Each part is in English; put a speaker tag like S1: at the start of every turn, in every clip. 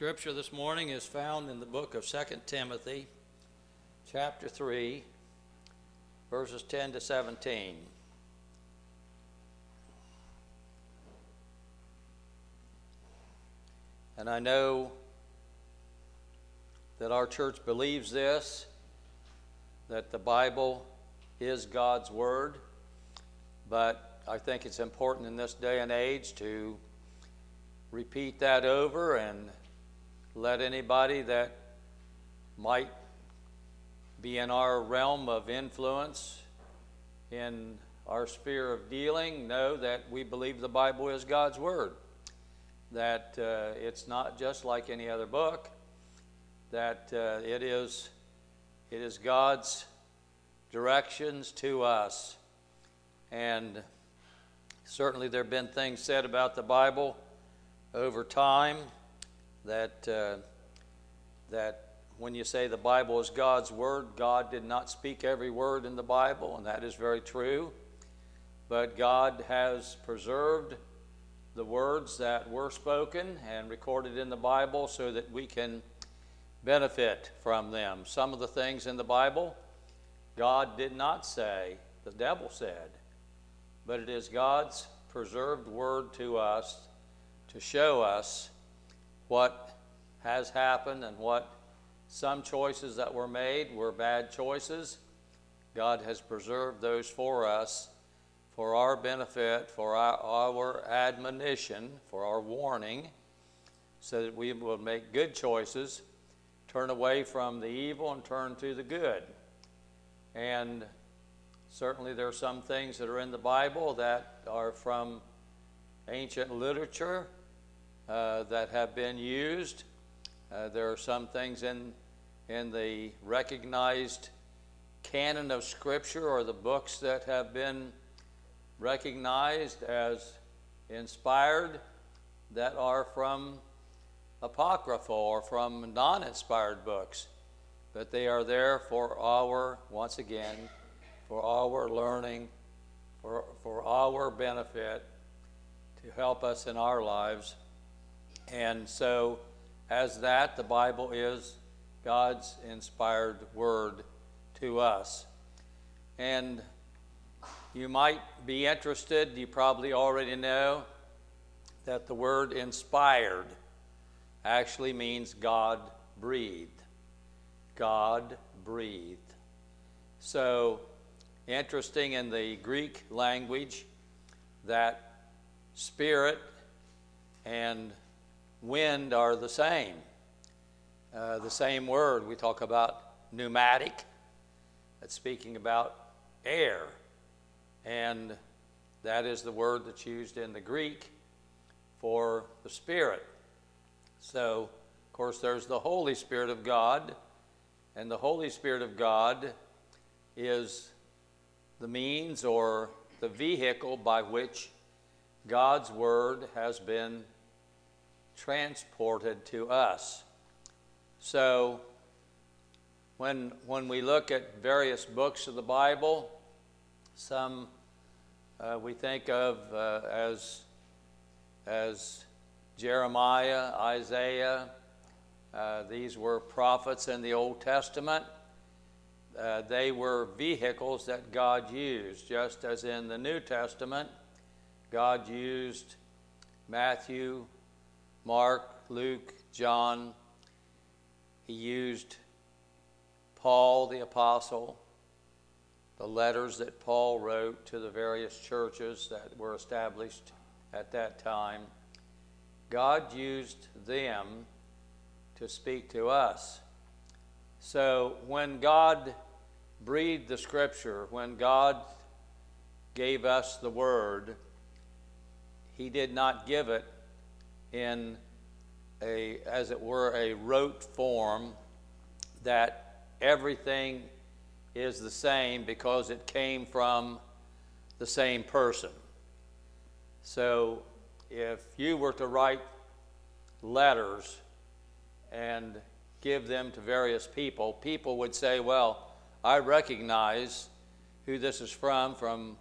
S1: Scripture this morning is found in the book of 2 Timothy, chapter 3, verses 10 to 17. And I know that our church believes this that the Bible is God's Word, but I think it's important in this day and age to repeat that over and let anybody that might be in our realm of influence in our sphere of dealing know that we believe the Bible is God's Word. That uh, it's not just like any other book, that uh, it, is, it is God's directions to us. And certainly there have been things said about the Bible over time that, uh, that when you say the Bible is God's Word, God did not speak every word in the Bible, and that is very true. But God has preserved the words that were spoken and recorded in the Bible so that we can benefit from them. Some of the things in the Bible God did not say, the devil said, but it is God's preserved word to us to show us what has happened and what some choices that were made were bad choices. God has preserved those for us for our benefit, for our, our, admonition, for our warning, so that we will make good choices, turn away from the evil and turn to the good. And certainly there are some things that are in the Bible that are from ancient literature uh, that have been used. Uh, there are some things in, in the recognized canon of Scripture or the books that have been recognized as inspired that are from apocryphal or from non inspired books, but they are there for our, once again, for our learning, for, for our benefit, to help us in our lives. And so, as that, the Bible is God's inspired word to us. And you might be interested, you probably already know, that the word inspired actually means God breathed. God breathed. So, interesting in the Greek language that spirit and wind are the same. Uh, the same word. We talk about pneumatic, that's speaking about air. And that is the word that's used in the Greek for the Spirit. So, of course, there's the Holy Spirit of God, and the Holy Spirit of God is the means or the vehicle by which God's Word has been transported to us. So, when, when we look at various books of the Bible, some uh, we think of uh, as, as Jeremiah, Isaiah. Uh, these were prophets in the Old Testament. Uh, they were vehicles that God used, just as in the New Testament, God used Matthew, Mark, Luke, John. He used Paul the Apostle the letters that Paul wrote to the various churches that were established at that time, God used them to speak to us. So when God breathed the scripture, when God gave us the word, he did not give it in a as it were a rote form that everything is the same because it came from the same person. So if you were to write letters and give them to various people, people would say, Well, I recognize who this is from, from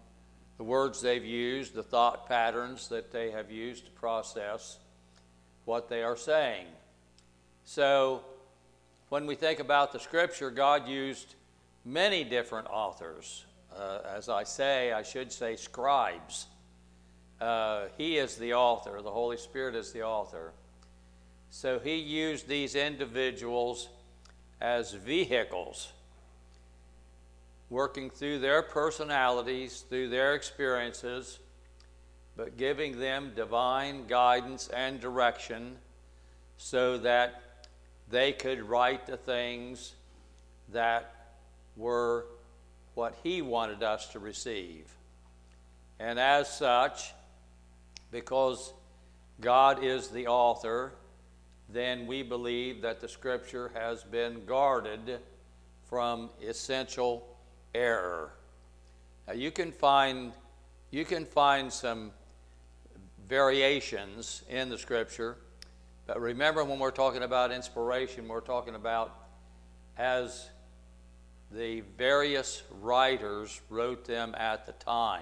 S1: the words they've used, the thought patterns that they have used to process what they are saying. So, when we think about the scripture, God used many different authors. Uh, as I say, I should say scribes. Uh, he is the author, the Holy Spirit is the author. So he used these individuals as vehicles, working through their personalities, through their experiences, but giving them divine guidance and direction so that they could write the things that were what he wanted us to receive. And as such, because God is the author, then we believe that the Scripture has been guarded from essential error. Now you can find you can find some variations in the Scripture, but remember when we're talking about inspiration, we're talking about as the various writers wrote them at the time.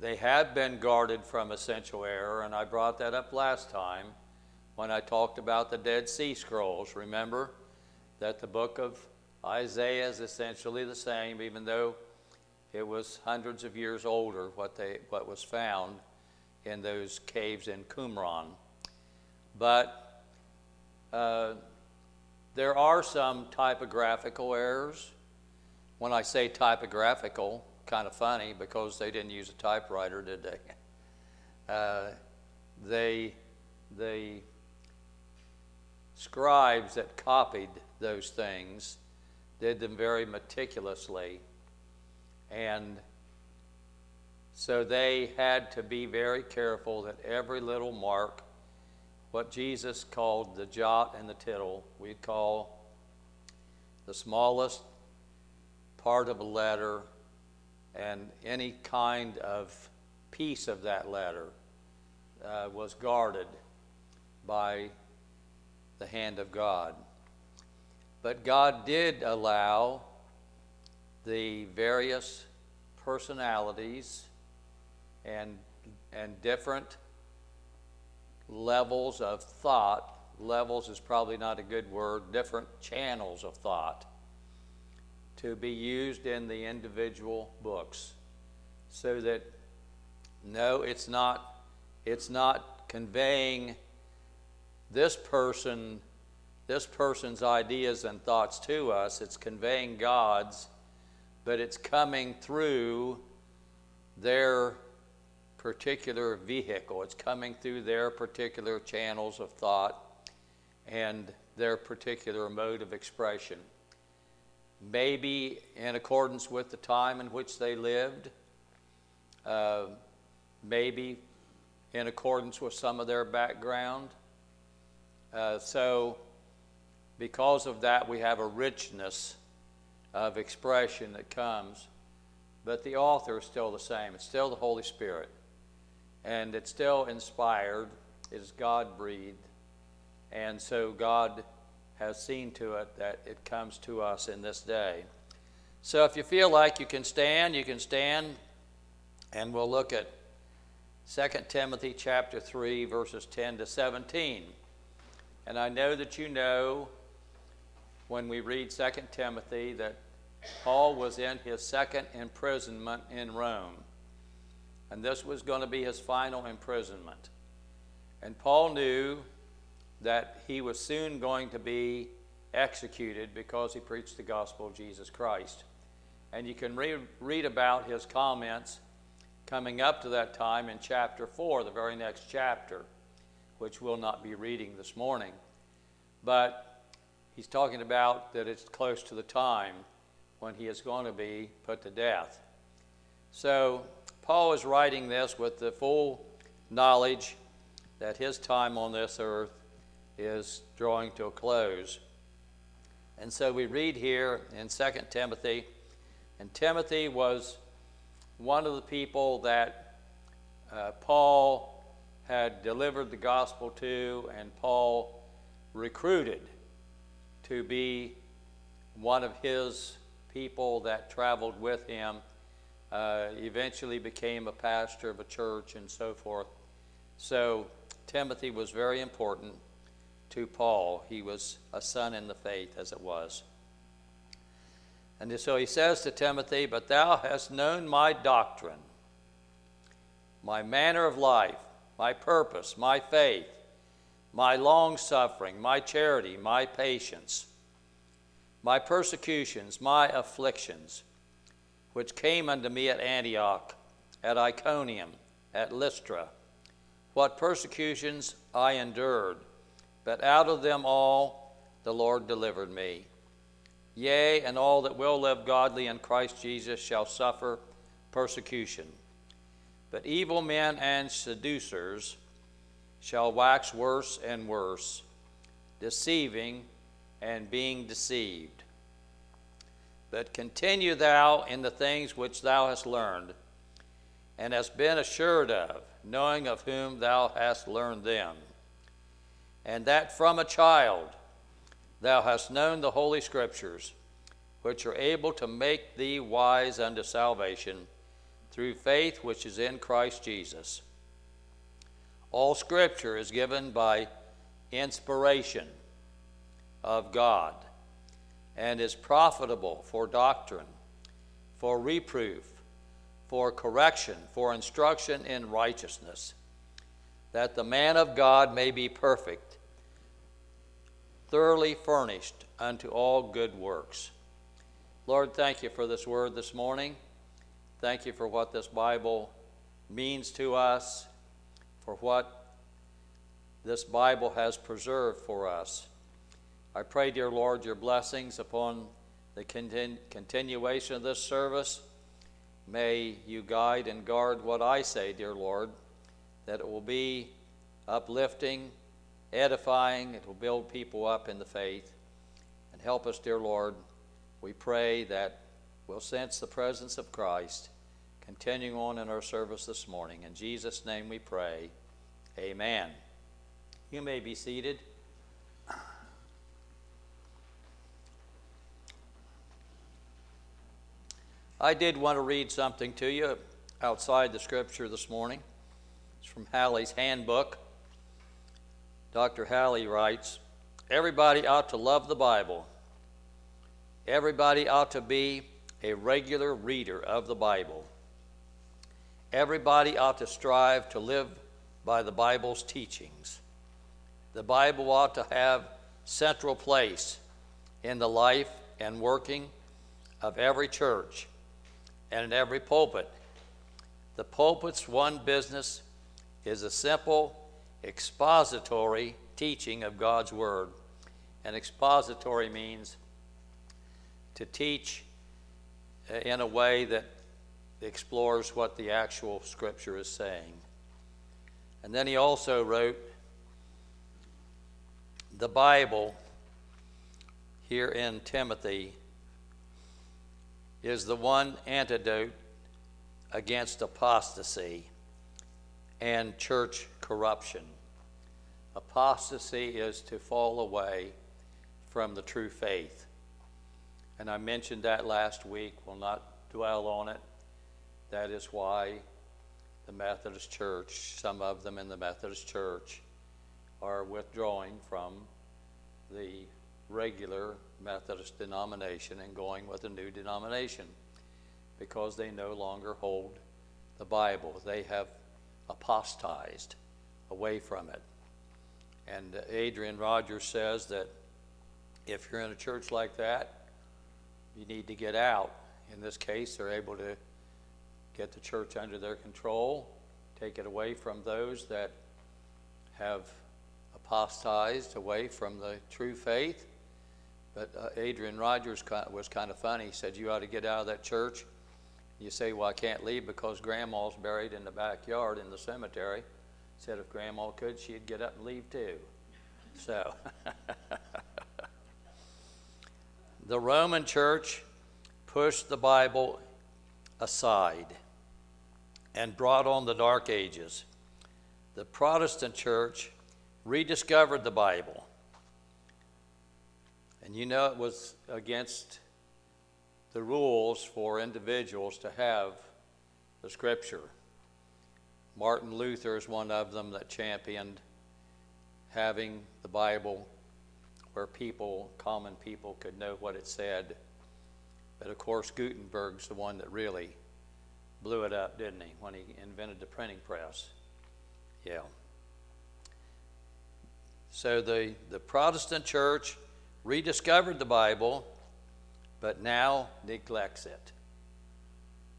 S1: They had been guarded from essential error, and I brought that up last time when I talked about the Dead Sea Scrolls. Remember that the book of Isaiah is essentially the same, even though it was hundreds of years older what, they, what was found in those caves in Qumran. But uh, there are some typographical errors. When I say typographical, kind of funny because they didn't use a typewriter, did they? Uh, they, the scribes that copied those things did them very meticulously. And so they had to be very careful that every little mark, what Jesus called the jot and the tittle, we'd call the smallest part of a letter and any kind of piece of that letter uh, was guarded by the hand of God. But God did allow the various personalities and, and different levels of thought. Levels is probably not a good word, different channels of thought to be used in the individual books so that no it's not it's not conveying this person this person's ideas and thoughts to us it's conveying god's but it's coming through their particular vehicle it's coming through their particular channels of thought and their particular mode of expression maybe in accordance with the time in which they lived, uh, maybe in accordance with some of their background. Uh, so, because of that, we have a richness of expression that comes, but the author is still the same. It's still the Holy Spirit, and it's still inspired. It is God breathed, and so God has seen to it that it comes to us in this day. So if you feel like you can stand, you can stand, and we'll look at 2 Timothy chapter 3 verses 10 to 17. And I know that you know when we read 2 Timothy that Paul was in his second imprisonment in Rome. And this was going to be his final imprisonment. And Paul knew that he was soon going to be executed because he preached the gospel of Jesus Christ. And you can re- read about his comments coming up to that time in chapter 4, the very next chapter, which we'll not be reading this morning. But he's talking about that it's close to the time when he is going to be put to death. So, Paul is writing this with the full knowledge that his time on this earth is drawing to a close. And so we read here in 2 Timothy, and Timothy was one of the people that uh, Paul had delivered the gospel to, and Paul recruited to be one of his people that traveled with him. Uh, eventually became a pastor of a church and so forth. So Timothy was very important to Paul. He was a son in the faith, as it was. And so he says to Timothy, But thou hast known my doctrine, my manner of life, my purpose, my faith, my long suffering, my charity, my patience, my persecutions, my afflictions, which came unto me at Antioch, at Iconium, at Lystra, what persecutions I endured, but out of them all the Lord delivered me. Yea, and all that will live godly in Christ Jesus shall suffer persecution. But evil men and seducers shall wax worse and worse, deceiving and being deceived. But continue thou in the things which thou hast learned, and hast been assured of, knowing of whom thou hast learned them, and that from a child thou hast known the Holy Scriptures, which are able to make thee wise unto salvation through faith which is in Christ Jesus. All Scripture is given by inspiration of God and is profitable for doctrine, for reproof, for correction, for instruction in righteousness, that the man of God may be perfect thoroughly furnished unto all good works. Lord, thank you for this word this morning. Thank you for what this Bible means to us, for what this Bible has preserved for us. I pray, dear Lord, your blessings upon the continu- continuation of this service. May you guide and guard what I say, dear Lord, that it will be uplifting edifying. It will build people up in the faith. And help us, dear Lord. We pray that we'll sense the presence of Christ continuing on in our service this morning. In Jesus' name we pray. Amen. You may be seated. I did want to read something to you outside the scripture this morning. It's from Halley's Handbook. Dr. Halley writes Everybody ought to love the Bible. Everybody ought to be a regular reader of the Bible. Everybody ought to strive to live by the Bible's teachings. The Bible ought to have central place in the life and working of every church and in every pulpit. The pulpit's one business is a simple expository teaching of God's Word. And expository means to teach uh, in a way that explores what the actual Scripture is saying. And then he also wrote the Bible here in Timothy is the one antidote against apostasy and church corruption. Apostasy is to fall away from the true faith. And I mentioned that last week. We'll not dwell on it. That is why the Methodist Church, some of them in the Methodist Church, are withdrawing from the regular Methodist denomination and going with a new denomination because they no longer hold the Bible. They have apostatized away from it. And Adrian Rogers says that if you're in a church like that, you need to get out. In this case, they're able to get the church under their control, take it away from those that have apostatized away from the true faith. But uh, Adrian Rogers was kind of funny. He said, You ought to get out of that church. You say, Well, I can't leave because grandma's buried in the backyard in the cemetery. Said if grandma could, she'd get up and leave too. So, the Roman church pushed the Bible aside and brought on the Dark Ages. The Protestant church rediscovered the Bible. And you know it was against the rules for individuals to have the Scripture. Martin Luther is one of them that championed having the Bible where people, common people, could know what it said. But of course, Gutenberg's the one that really blew it up, didn't he, when he invented the printing press? Yeah. So the, the Protestant church rediscovered the Bible, but now neglects it.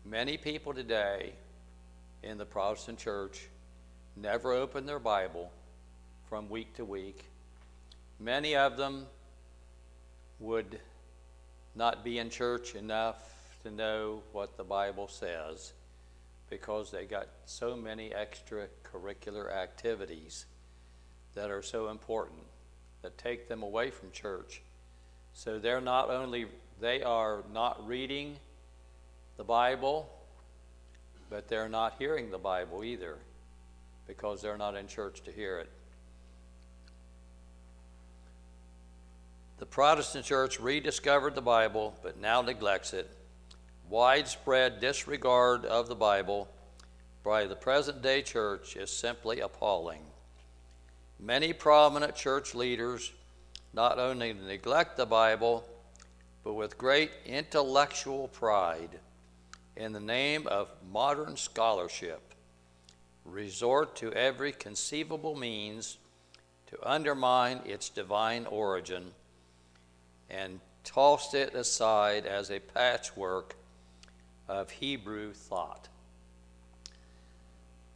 S1: Many people today in the Protestant church never open their Bible from week to week. Many of them would not be in church enough to know what the Bible says because they got so many extracurricular activities that are so important that take them away from church. So they're not only they are not reading the Bible, but they're not hearing the Bible either because they're not in church to hear it. The Protestant church rediscovered the Bible but now neglects it. Widespread disregard of the Bible by the present day church is simply appalling. Many prominent church leaders not only neglect the Bible, but with great intellectual pride, in the name of modern scholarship, resort to every conceivable means to undermine its divine origin and tossed it aside as a patchwork of Hebrew thought.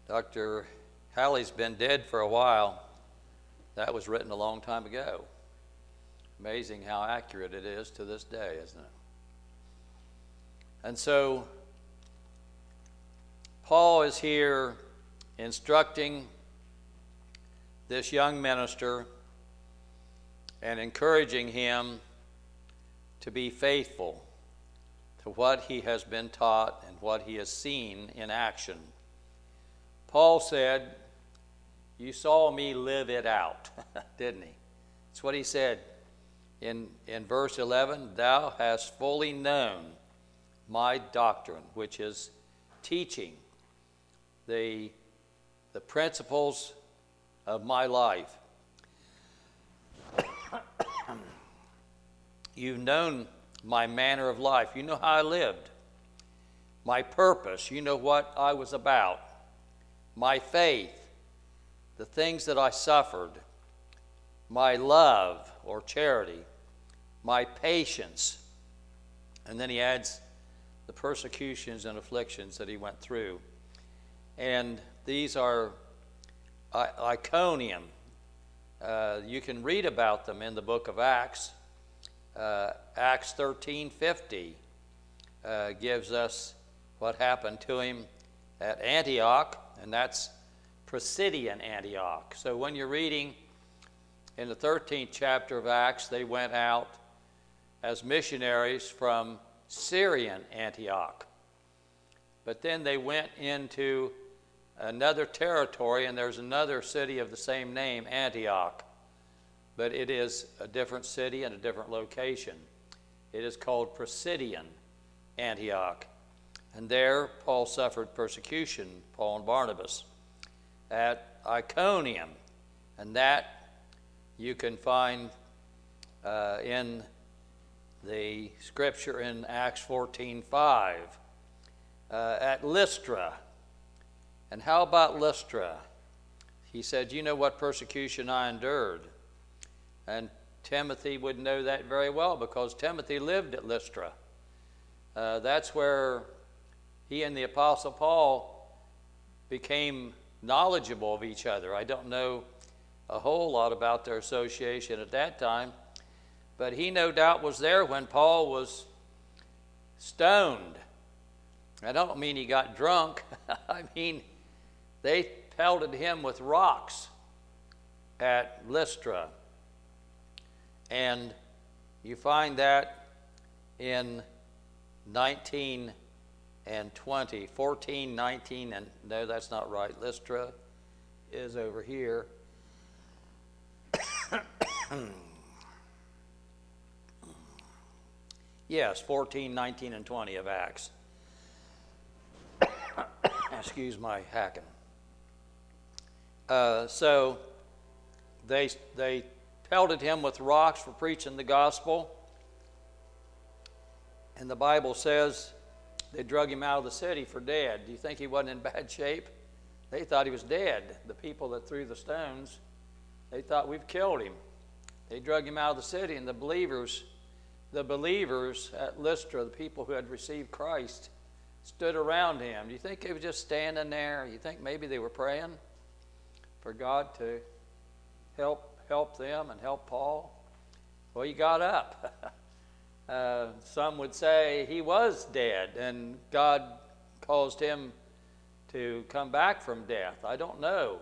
S1: Dr. Halley's been dead for a while. That was written a long time ago. Amazing how accurate it is to this day, isn't it? And so, Paul is here instructing this young minister and encouraging him to be faithful to what he has been taught and what he has seen in action. Paul said, You saw me live it out, didn't he? That's what he said in, in verse 11 Thou hast fully known my doctrine, which is teaching the, the principles of my life. You've known my manner of life. You know how I lived. My purpose. You know what I was about. My faith. The things that I suffered. My love or charity. My patience. And then he adds the persecutions and afflictions that he went through. And these are Iconium. Uh, you can read about them in the book of Acts uh, Acts 13:50 uh, gives us what happened to him at Antioch, and that's Pisidian Antioch. So when you're reading in the 13th chapter of Acts, they went out as missionaries from Syrian Antioch. But then they went into another territory, and there's another city of the same name, Antioch but it is a different city and a different location. It is called Pisidian Antioch. And there Paul suffered persecution, Paul and Barnabas, at Iconium. And that you can find uh, in the scripture in Acts 14:5. Uh, at Lystra. And how about Lystra? He said, You know what persecution I endured. And Timothy would know that very well because Timothy lived at Lystra. Uh, that's where he and the Apostle Paul became knowledgeable of each other. I don't know a whole lot about their association at that time, but he no doubt was there when Paul was stoned. I don't mean he got drunk, I mean they pelted him with rocks at Lystra. And you find that in 19 and 20, 14, 19, and no, that's not right. Lystra is over here. yes, 14, 19, and 20 of Acts. Excuse my hacking. Uh, so, they, they pelted him with rocks for preaching the gospel. And the Bible says they drug him out of the city for dead. Do you think he wasn't in bad shape? They thought he was dead. The people that threw the stones, they thought we've killed him. They drug him out of the city, and the believers, the believers at Lystra, the people who had received Christ, stood around him. Do you think they were just standing there? You think maybe they were praying for God to help help them and help Paul? Well, he got up. uh, some would say he was dead, and God caused him to come back from death. I don't know.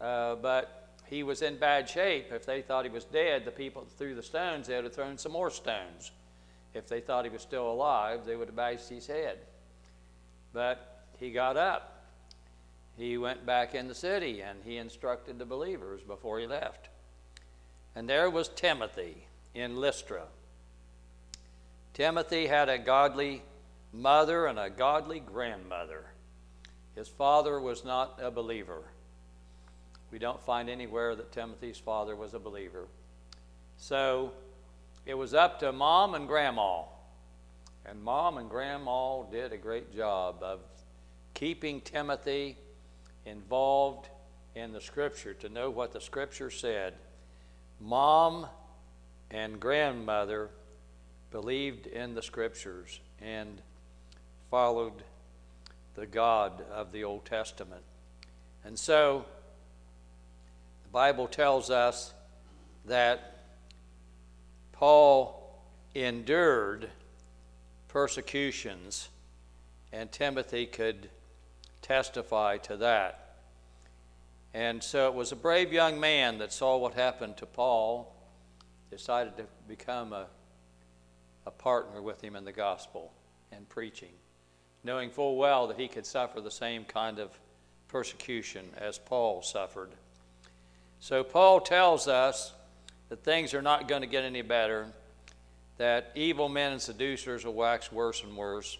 S1: Uh, but he was in bad shape. If they thought he was dead, the people that threw the stones, they would have thrown some more stones. If they thought he was still alive, they would have bashed his head. But he got up. He went back in the city and he instructed the believers before he left. And there was Timothy in Lystra. Timothy had a godly mother and a godly grandmother. His father was not a believer. We don't find anywhere that Timothy's father was a believer. So it was up to mom and grandma. And mom and grandma did a great job of keeping Timothy involved in the scripture to know what the scripture said. Mom and grandmother believed in the scriptures and followed the God of the Old Testament. And so the Bible tells us that Paul endured persecutions, and Timothy could testify to that. And so it was a brave young man that saw what happened to Paul, decided to become a, a partner with him in the gospel and preaching knowing full well that he could suffer the same kind of persecution as Paul suffered. So, Paul tells us that things are not going to get any better, that evil men and seducers will wax worse and worse.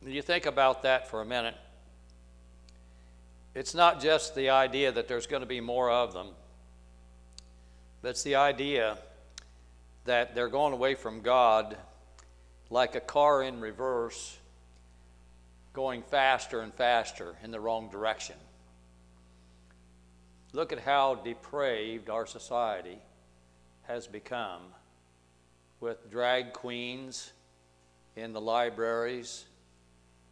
S1: When you think about that for a minute. It's not just the idea that there's going to be more of them, but it's the idea that they're going away from God like a car in reverse going faster and faster in the wrong direction. Look at how depraved our society has become with drag queens in the libraries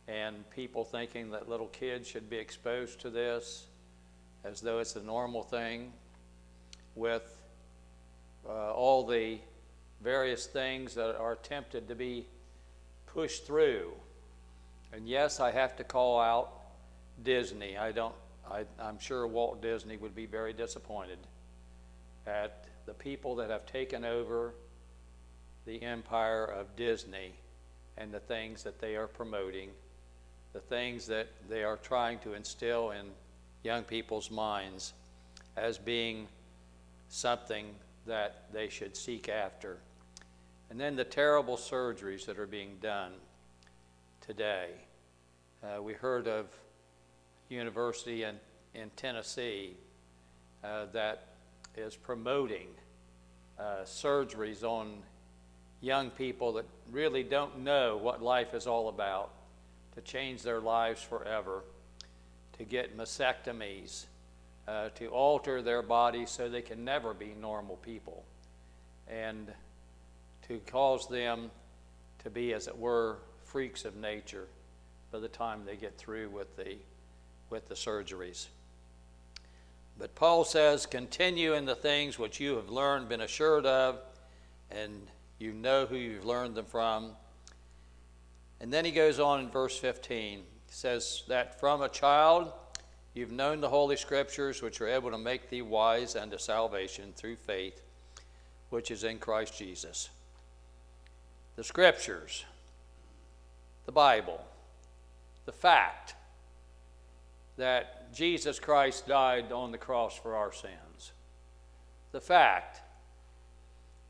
S1: and people thinking that little kids should be exposed to this as though it's a normal thing, with uh, all the various things that are attempted to be pushed through and yes, I have to call out Disney. I don't, I, I'm sure Walt Disney would be very disappointed at the people that have taken over the empire of Disney and the things that they are promoting, the things that they are trying to instill in young people's minds as being something that they should seek after. And then the terrible surgeries that are being done today. Uh, we heard of university in, in Tennessee uh, that is promoting uh, surgeries on young people that really don't know what life is all about to change their lives forever, to get mastectomies, uh, to alter their bodies so they can never be normal people, and to cause them to be, as it were, freaks of nature by the time they get through with the, with the surgeries. But Paul says, continue in the things which you have learned, been assured of, and you know who you've learned them from. And then he goes on in verse 15. Says that from a child you've known the Holy Scriptures, which are able to make thee wise unto salvation through faith, which is in Christ Jesus. The Scriptures the Bible, the fact that Jesus Christ died on the cross for our sins, the fact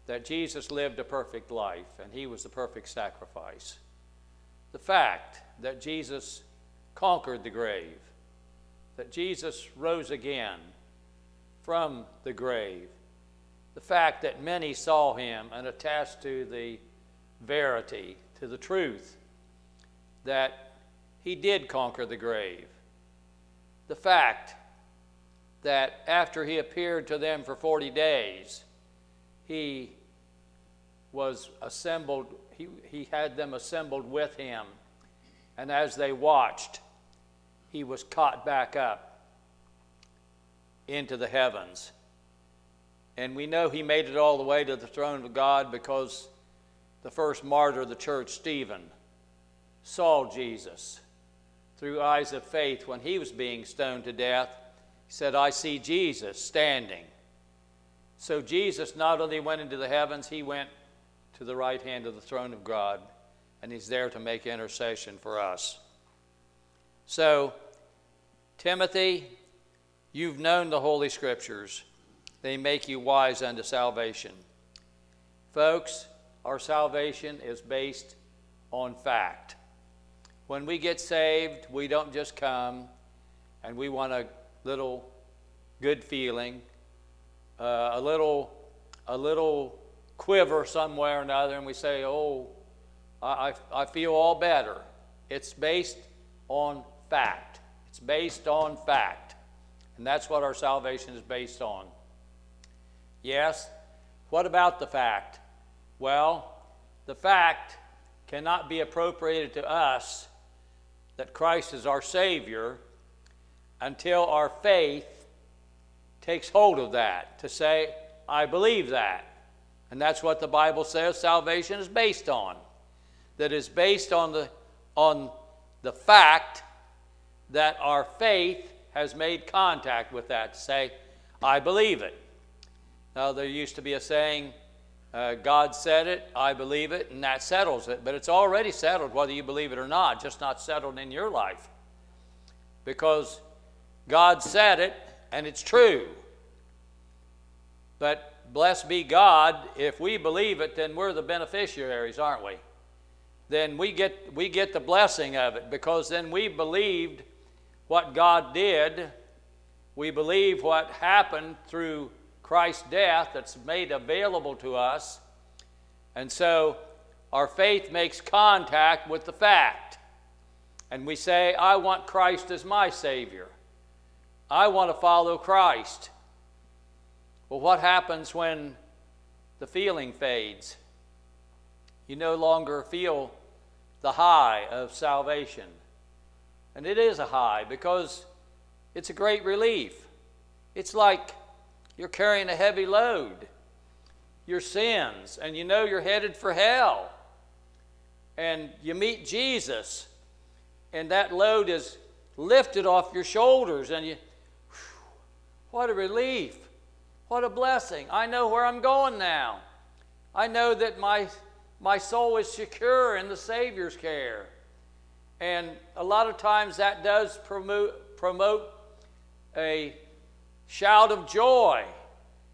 S1: that Jesus lived a perfect life and he was the perfect sacrifice, the fact that Jesus conquered the grave, that Jesus rose again from the grave. The fact that many saw him and attached to the verity, to the truth, that he did conquer the grave. The fact that after he appeared to them for 40 days, he was assembled, he, he had them assembled with him. And as they watched, he was caught back up into the heavens. And we know he made it all the way to the throne of God because the first martyr of the church, Stephen, saw Jesus through eyes of faith when he was being stoned to death. He said, I see Jesus standing. So Jesus not only went into the heavens, he went to the right hand of the throne of God, and he's there to make intercession for us. So, Timothy, you've known the Holy Scriptures. They make you wise unto salvation. Folks, our salvation is based on fact. When we get saved, we don't just come and we want a little good feeling, uh, a little, a little quiver somewhere or another, and we say, "Oh, I, I, I feel all better." It's based on fact. It's based on fact, and that's what our salvation is based on. Yes. What about the fact? Well, the fact cannot be appropriated to us that Christ is our Savior until our faith takes hold of that to say, I believe that. And that's what the Bible says salvation is based on. That is based on the, on the fact that our faith has made contact with that to say, I believe it. Now, there used to be a saying, uh, God said it, I believe it, and that settles it. But it's already settled whether you believe it or not, just not settled in your life. Because God said it, and it's true. But blessed be God, if we believe it, then we're the beneficiaries, aren't we? Then we get, we get the blessing of it because then we believed what God did. We believe what happened through Christ's death that's made available to us. And so our faith makes contact with the fact. And we say, I want Christ as my Savior. I want to follow Christ. Well, what happens when the feeling fades? You no longer feel the high of salvation. And it is a high because it's a great relief. It's like you're carrying a heavy load, your sins, and you know you're headed for hell. And you meet Jesus, and that load is lifted off your shoulders, and you, whew, what a relief. What a blessing. I know where I'm going now. I know that my, my soul is secure in the Savior's care. And a lot of times that does promote, promote a shout of joy.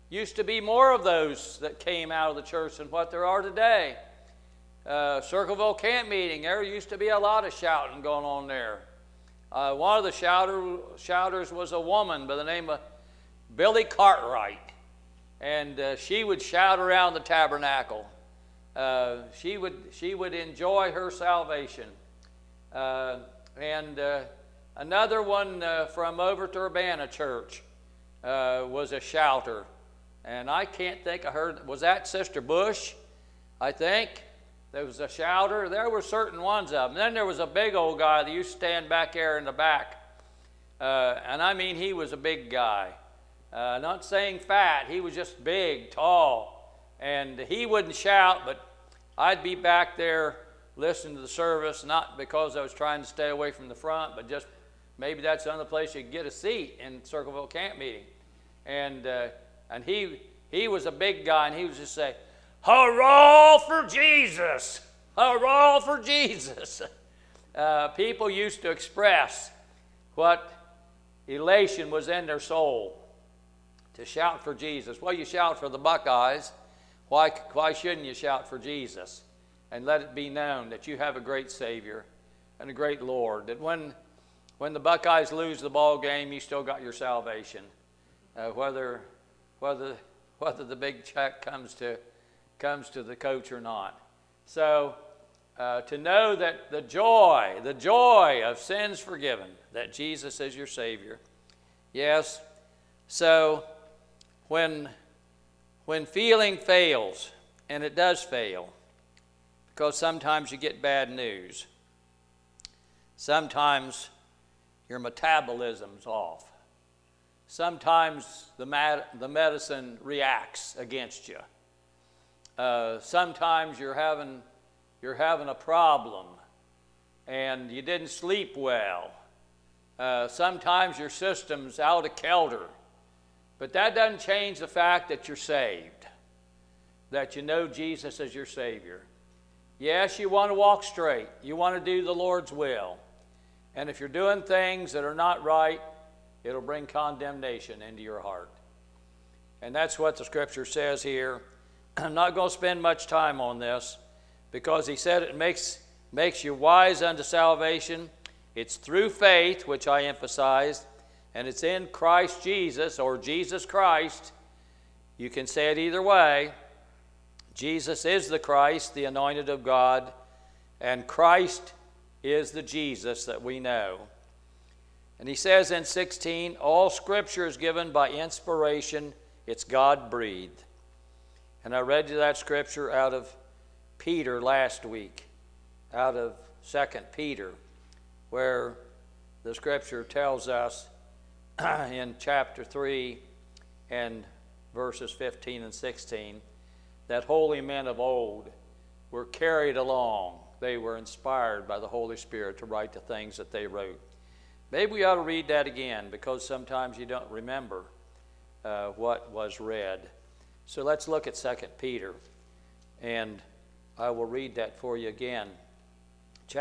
S1: Used to be more of those that came out of the church than what there are today. Uh, Circleville camp meeting, there used to be a lot of shouting going on there. Uh, one of the shouter, shouters was a woman by the name of Billy Cartwright, and uh, she would shout around the tabernacle. Uh, she would she would enjoy her salvation, uh, and uh, another one from over to Urbana Church uh, was a shouter. And I can't think I heard, was that Sister Bush? I think. There was a shouter. There were certain ones of them. Then there was a big old guy that used to stand back there in the back. Uh, and I mean, he was a big guy. Uh, not saying fat, he was just big, tall. And he wouldn't shout, but I'd be back there listening to the service, not because I was trying to stay away from the front, but just Maybe that's another place you get a seat in Circleville camp meeting. And, uh, and he, he was a big guy, and he was just say, Hurrah for Jesus! Hurrah for Jesus! Uh, people used to express what elation was in their soul to shout for Jesus. Well, you shout for the Buckeyes. Why, why shouldn't you shout for Jesus? And let it be known that you have a great Savior and a great Lord. That when when the Buckeyes lose the ball game, you still got your salvation. uh, whether, whether, whether the big check comes to, comes to the coach or not. So, uh, to know that the joy, the joy of sins forgiven, that Jesus is your Savior. Yes, so when, when feeling fails, and it does fail, because sometimes you get bad news, sometimes your metabolism's off. Sometimes the, the medicine reacts against you. Uh, sometimes you're having you're having a problem and you didn't sleep well. Uh, sometimes your system's out of kelter. But that doesn't change the fact that you're saved, that you know Jesus as your Savior. Yes, you want to walk straight, you want to do the Lord's will. And if you're doing things that are not right, it'll bring condemnation into your heart. And that's what the scripture says here. I'm not going to spend much time on this because he said it makes, makes you wise unto salvation. It's through faith, which I emphasized, and it's in Christ Jesus or Jesus Christ. You can say it either way. Jesus is the Christ, the anointed of God, and Christ is the Jesus that we know. And he says in 16, all scripture is given by inspiration, it's God breathed. And I read you that scripture out of Peter last week, out of 2 Peter, where the scripture tells us in chapter 3 and verses 15 and 16 that holy men of old were carried along. They were inspired by the Holy Spirit to write the things that they wrote. Maybe we ought to read that again because sometimes you don't remember uh, what was read. So let's look at 2 Peter and I will read that for you again. 2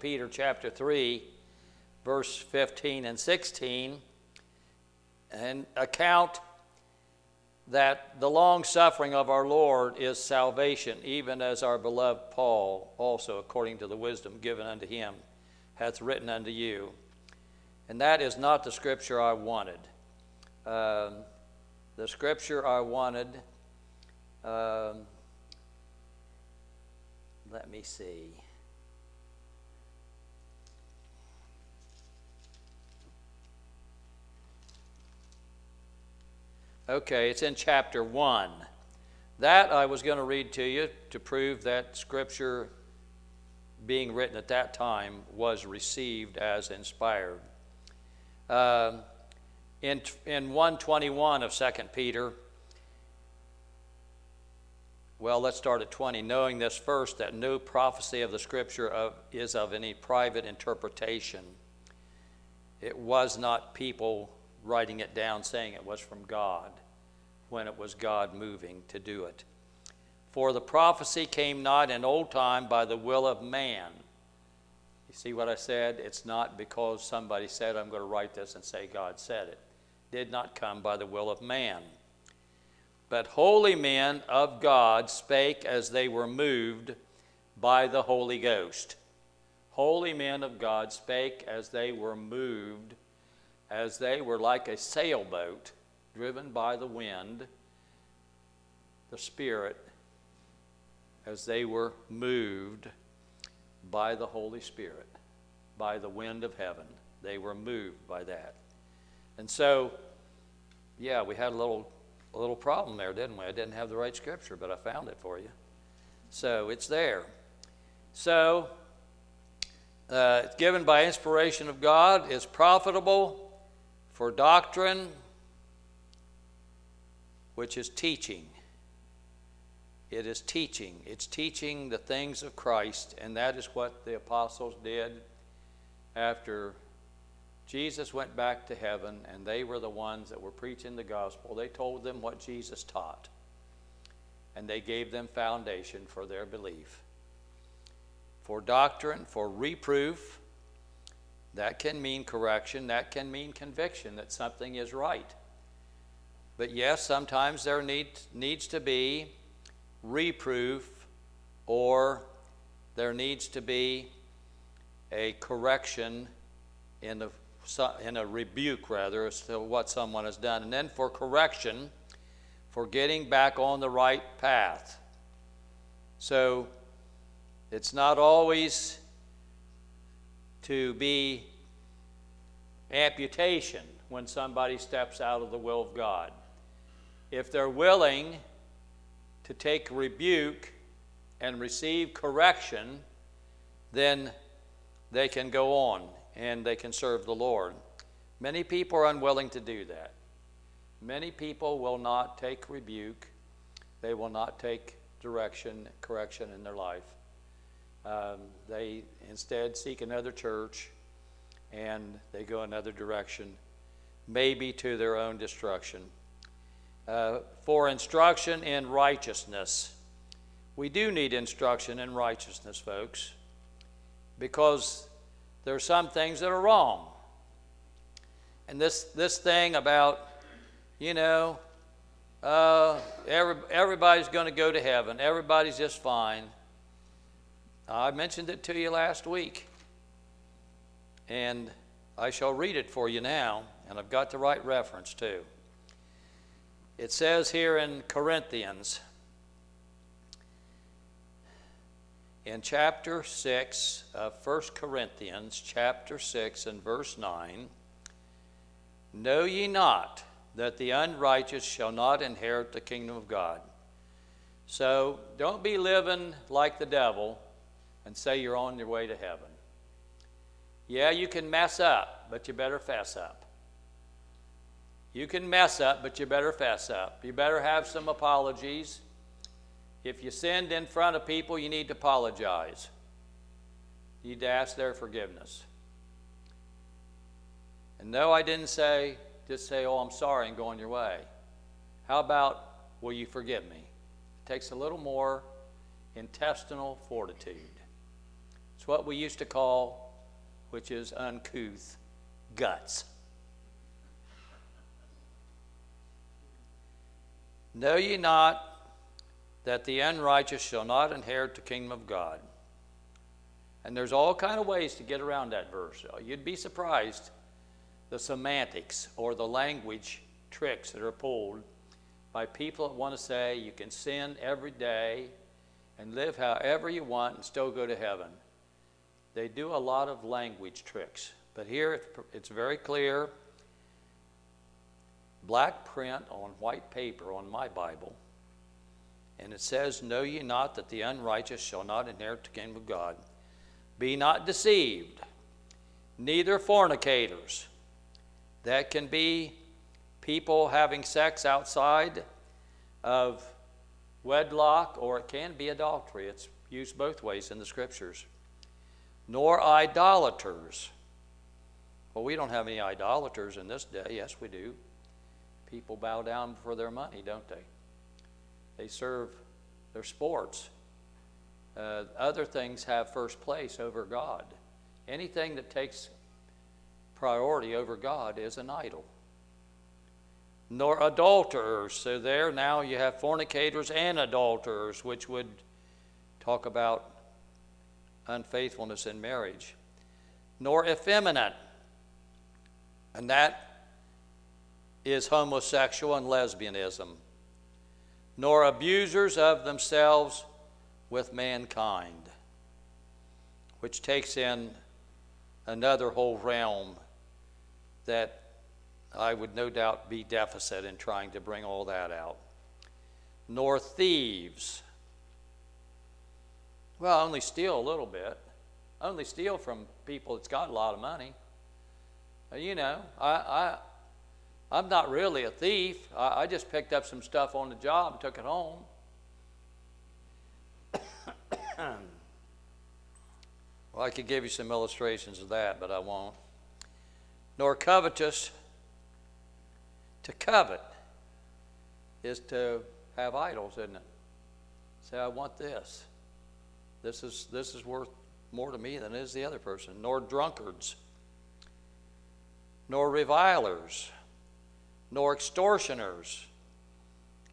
S1: Peter chapter 3, verse 15 and 16, and account that the long suffering of our Lord is salvation, even as our beloved Paul, also according to the wisdom given unto him, hath written unto you. And that is not the scripture I wanted. Um, the scripture I wanted. Um, let me see. Okay, it's in chapter 1. That I was going to read to you to prove that Scripture being written at that time was received as inspired. Uh, in, in 121 of 2 Peter, well, let's start at 20. Knowing this first, that no prophecy of the Scripture of, is of any private interpretation. It was not people writing it down saying it was from God when it was God moving to do it. For the prophecy came not in old time by the will of man. You see what I said? It's not because somebody said, I'm going to write this and say God said it. Did not come by the will of man but holy men of God spake as they were moved by the Holy Ghost. Holy men of God spake as they were moved, as they were like a sailboat driven by the wind, the Spirit, as they were moved by the Holy Spirit, by the wind of heaven. They were moved by that. And so, yeah, we had a little a little problem there, didn't we? I didn't have the right scripture, but I found it for you. So it's there. So uh, it's given by inspiration of God, is profitable for doctrine, which is teaching. It is teaching. It's teaching the things of Christ, and that is what the apostles did after Jesus went back to heaven, and they were the ones that were preaching the gospel. They told them what Jesus taught, and they gave them foundation for their belief. For doctrine, for reproof, that can mean correction, that can mean conviction that something is right. But yes, sometimes there need, needs to be reproof or there needs to be a correction in so- in a rebuke rather as to what someone has done, and then for correction, for getting back on the right path. So it's not always to be amputation when somebody steps out of the will of God. If they're willing to take rebuke and receive correction, then they can go on and they can serve the Lord. Many people are unwilling to do that. Many people will not take rebuke, they will not take direction, correction in their life. Um, they instead seek another church and they go another direction, maybe to their own destruction. Uh, for instruction in righteousness. We do need instruction in righteousness, folks, because there are some things that are wrong. And this, this thing about, you know, uh, every, everybody's going to go to heaven, everybody's just fine. I mentioned it to you last week, and I shall read it for you now, and I've got the right reference too. It says here in Corinthians, in chapter 6 of 1 Corinthians, chapter 6 and verse 9, Know ye not that the unrighteous shall not inherit the kingdom of God? So don't be living like the devil and say you're on your way to heaven. Yeah, you can mess up, but you better fess up. You can mess up, but you better fess up. You better have some apologies. If you sinned in front of people, you need to apologize. You need to ask their forgiveness. And no, I didn't say, just say, oh, I'm sorry and go on your way. How about, will you forgive me? It takes a little more intestinal fortitude. It's what we used to call, which is uncouth, guts. Know ye not that the unrighteous shall not inherit the kingdom of God? And there's all kind of ways to get around that verse. You'd be surprised the semantics or the language tricks that are pulled by people that want to say you can sin every day and live however you want and still go to heaven. They do a lot of language tricks. But here it's very clear black print on white paper on my Bible. And it says, Know ye not that the unrighteous shall not inherit the kingdom of God? Be not deceived, neither fornicators. That can be people having sex outside of wedlock, or it can be adultery. It's used both ways in the scriptures. Nor idolaters. Well, we don't have any idolaters in this day. Yes, we do. People bow down for their money, don't they? They serve their sports. Uh, other things have first place over God. Anything that takes priority over God is an idol. Nor adulterers. So there now you have fornicators and adulterers, which would talk about unfaithfulness in marriage. Nor effeminate. And that is homosexual and lesbianism, nor abusers of themselves with mankind, which takes in another whole realm that I would no doubt be deficit in trying to bring all that out. Nor thieves. Well, I only steal a little bit. I Only steal from people that's got a lot of money. Uh, you know, I, I I'm not really a thief. I, I just picked up some stuff on the job and took it home. well, I could give you some illustrations of that, but I won't. Nor covetous. To covet is to have idols, isn't it? Say, I want this. This is, this is worth more to me than is the other person. Nor drunkards, nor revilers nor extortioners.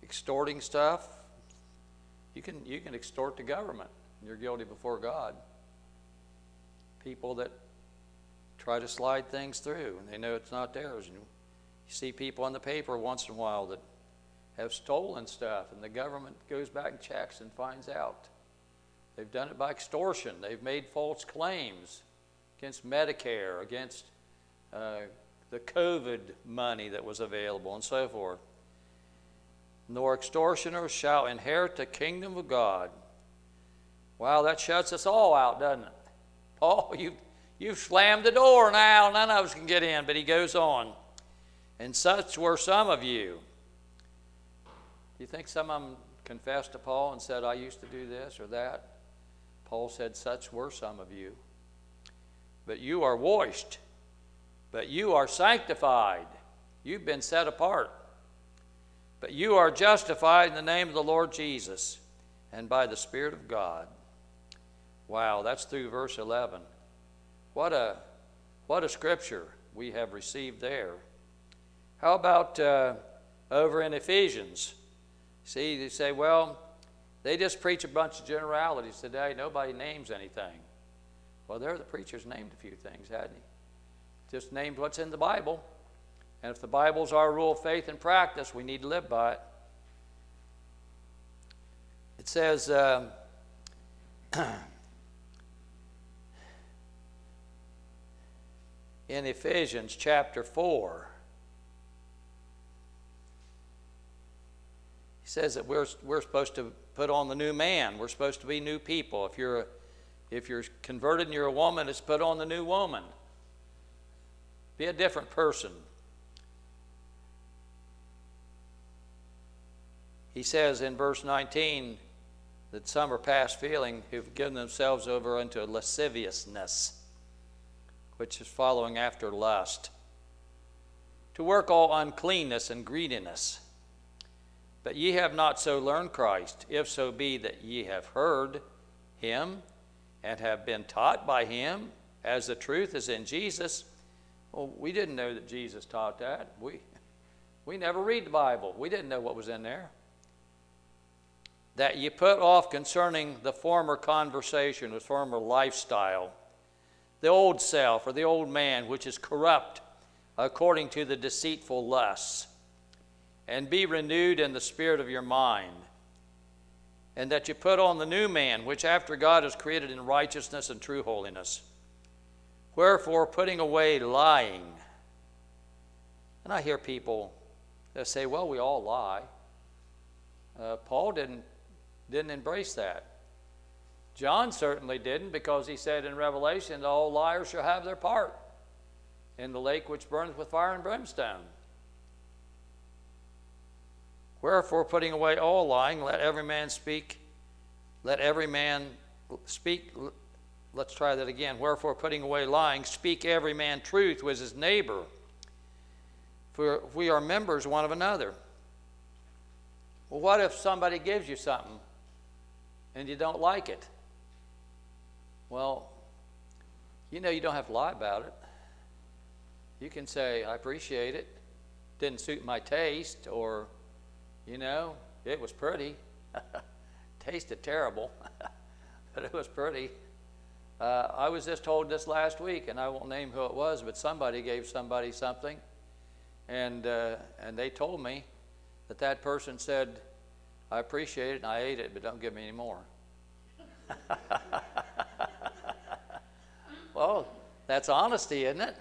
S1: Extorting stuff, you can, you can extort the government. You're guilty before God. People that try to slide things through, and they know it's not theirs. You see people in the paper once in a while that have stolen stuff, and the government goes back and checks and finds out. They've done it by extortion. They've made false claims against Medicare, against uh, the COVID money that was available, and so forth. Nor extortioners shall inherit the kingdom of God. Wow, that shuts us all out, doesn't it? Paul, you, you've slammed the door now. None of us can get in. But he goes on. And such were some of you. Do you think some of them confessed to Paul and said, I used to do this or that? Paul said, Such were some of you. But you are washed, but you are sanctified. You've been set apart. But you are justified in the name of the Lord Jesus and by the Spirit of God. Wow, that's through verse 11. What a, what a scripture we have received there. How about uh, over in Ephesians? See, they say, well, they just preach a bunch of generalities today. Nobody names anything. Well, there the preacher's named a few things, hadn't he? Just named what's in the Bible. And if the Bible's our rule of faith and practice, we need to live by it. It says, um, in Ephesians chapter 4. He says that we're, we're supposed to put on the new man. We're supposed to be new people. If you're, if you're converted and you're a woman, it's put on the new woman. Be a different person. He says in verse 19 that some are past feeling who've given themselves over unto lasciviousness which is following after lust, to work all uncleanness and greediness. But ye have not so learned Christ, if so be that ye have heard him and have been taught by him, as the truth is in Jesus. Well, we didn't know that Jesus taught that. We, we never read the Bible. We didn't know what was in there. That ye put off concerning the former conversation, the former lifestyle, the old self or the old man, which is corrupt according to the deceitful lusts, and be renewed in the spirit of your mind. And that you put on the new man, which after God is created in righteousness and true holiness. Wherefore, putting away lying. And I hear people that say, well, we all lie. Uh, Paul didn't, didn't embrace that. John certainly didn't because he said in Revelation, all liars shall have their part in the lake which burns with fire and brimstone. Wherefore, putting away all lying, let every man speak, let every man speak. Let's try that again. Wherefore, putting away lying, speak every man truth with his neighbor. For we are members one of another. Well, what if somebody gives you something and you don't like it? Well, you know you don't have to lie about it. You can say, I appreciate it. Didn't suit my taste, or, you know, it was pretty. Tasted terrible, but it was pretty. Uh, I was just told this last week, and I won't name who it was, but somebody gave somebody something, and, uh, and they told me that that person said, I appreciate it and I ate it, but don't give me any more. Well, that's honesty, isn't it?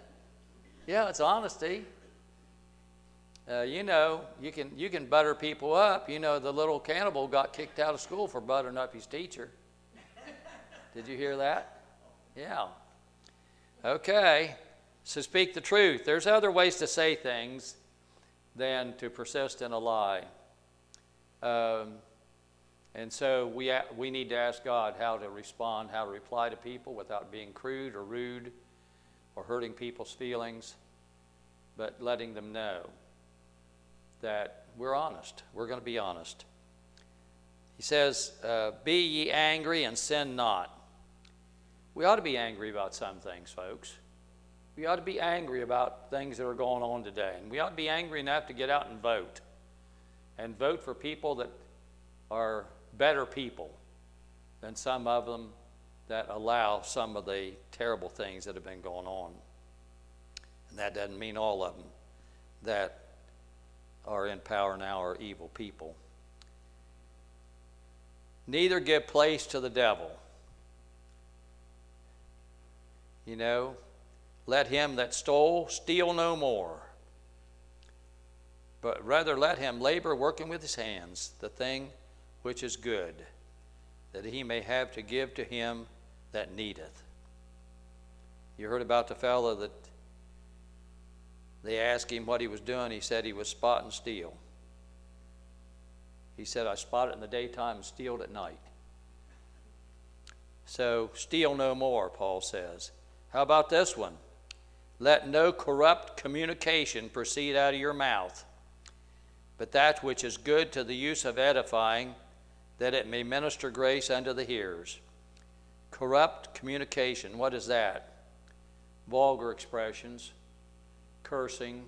S1: Yeah, it's honesty. Uh, you know, you can, you can butter people up. You know, the little cannibal got kicked out of school for buttering up his teacher. Did you hear that? Yeah. Okay. So speak the truth. There's other ways to say things than to persist in a lie. Um, and so we, we need to ask God how to respond, how to reply to people without being crude or rude or hurting people's feelings, but letting them know that we're honest. We're going to be honest. He says, uh, Be ye angry and sin not. We ought to be angry about some things, folks. We ought to be angry about things that are going on today. And we ought to be angry enough to get out and vote. And vote for people that are better people than some of them that allow some of the terrible things that have been going on. and that doesn't mean all of them that are in power now are evil people. Neither give place to the devil. You know, let him that stole steal no more, but rather let him labor working with his hands the thing which is good, that he may have to give to him that needeth. You heard about the fellow that they asked him what he was doing. He said he was spotting steel. He said, I spot it in the daytime and steal it at night. So, steal no more, Paul says. How about this one? Let no corrupt communication proceed out of your mouth, but that which is good to the use of edifying, that it may minister grace unto the hearers. Corrupt communication, what is that? Vulgar expressions, cursing,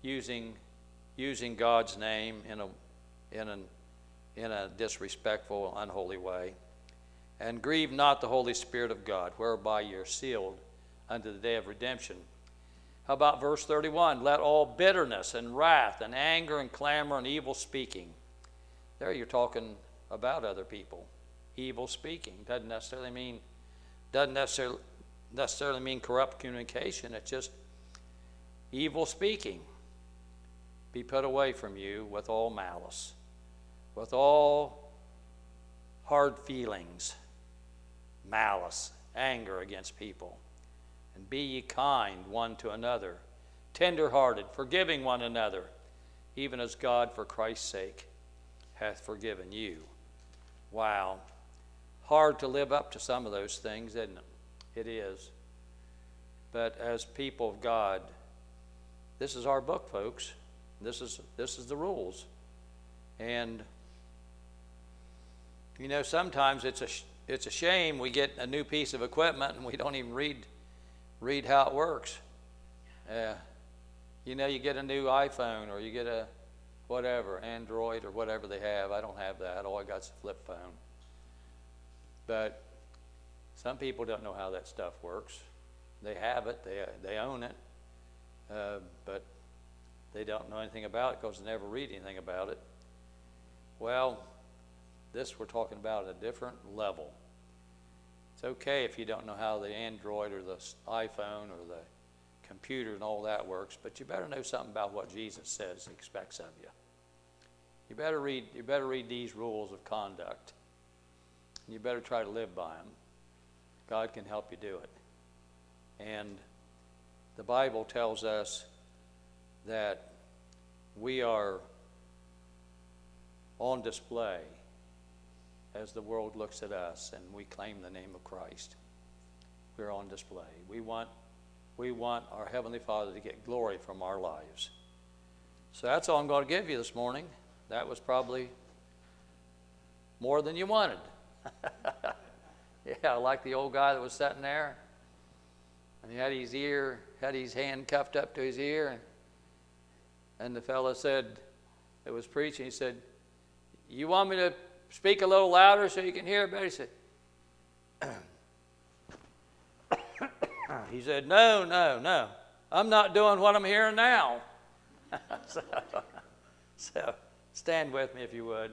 S1: using, using God's name in a, in, an, in a disrespectful, unholy way. And grieve not the Holy Spirit of God, whereby you're sealed unto the day of redemption. How about verse 31? Let all bitterness and wrath and anger and clamor and evil speaking. There you're talking about other people. Evil speaking doesn't necessarily mean doesn't necessarily necessarily mean corrupt communication. It's just evil speaking. Be put away from you with all malice, with all hard feelings, malice, anger against people. And be ye kind one to another, tender hearted, forgiving one another, even as God for Christ's sake hath forgiven you. Wow. Hard to live up to some of those things, isn't it? It is. But as people of God, this is our book, folks. This is, this is the rules. And, you know, sometimes it's a, it's a shame we get a new piece of equipment and we don't even read, read how it works. Uh, you know, you get a new iPhone or you get a whatever, Android or whatever they have. I don't have that. All I got is a flip phone. But some people don't know how that stuff works. They have it, they, they own it, uh, but they don't know anything about it because they never read anything about it. Well, this we're talking about at a different level. It's okay if you don't know how the Android or the iPhone or the computer and all that works, but you better know something about what Jesus says he expects of you. You better read, you better read these rules of conduct. You better try to live by them. God can help you do it. And the Bible tells us that we are on display as the world looks at us and we claim the name of Christ. We're on display. We want, we want our Heavenly Father to get glory from our lives. So that's all I'm going to give you this morning. That was probably more than you wanted. yeah, like the old guy that was sitting there and he had his ear, had his hand cuffed up to his ear, and, the fellow said, it was preaching, he said, You want me to speak a little louder so you can hear better? He said, He said, No, no, no. I'm not doing what I'm hearing now. so, so stand with me if you would.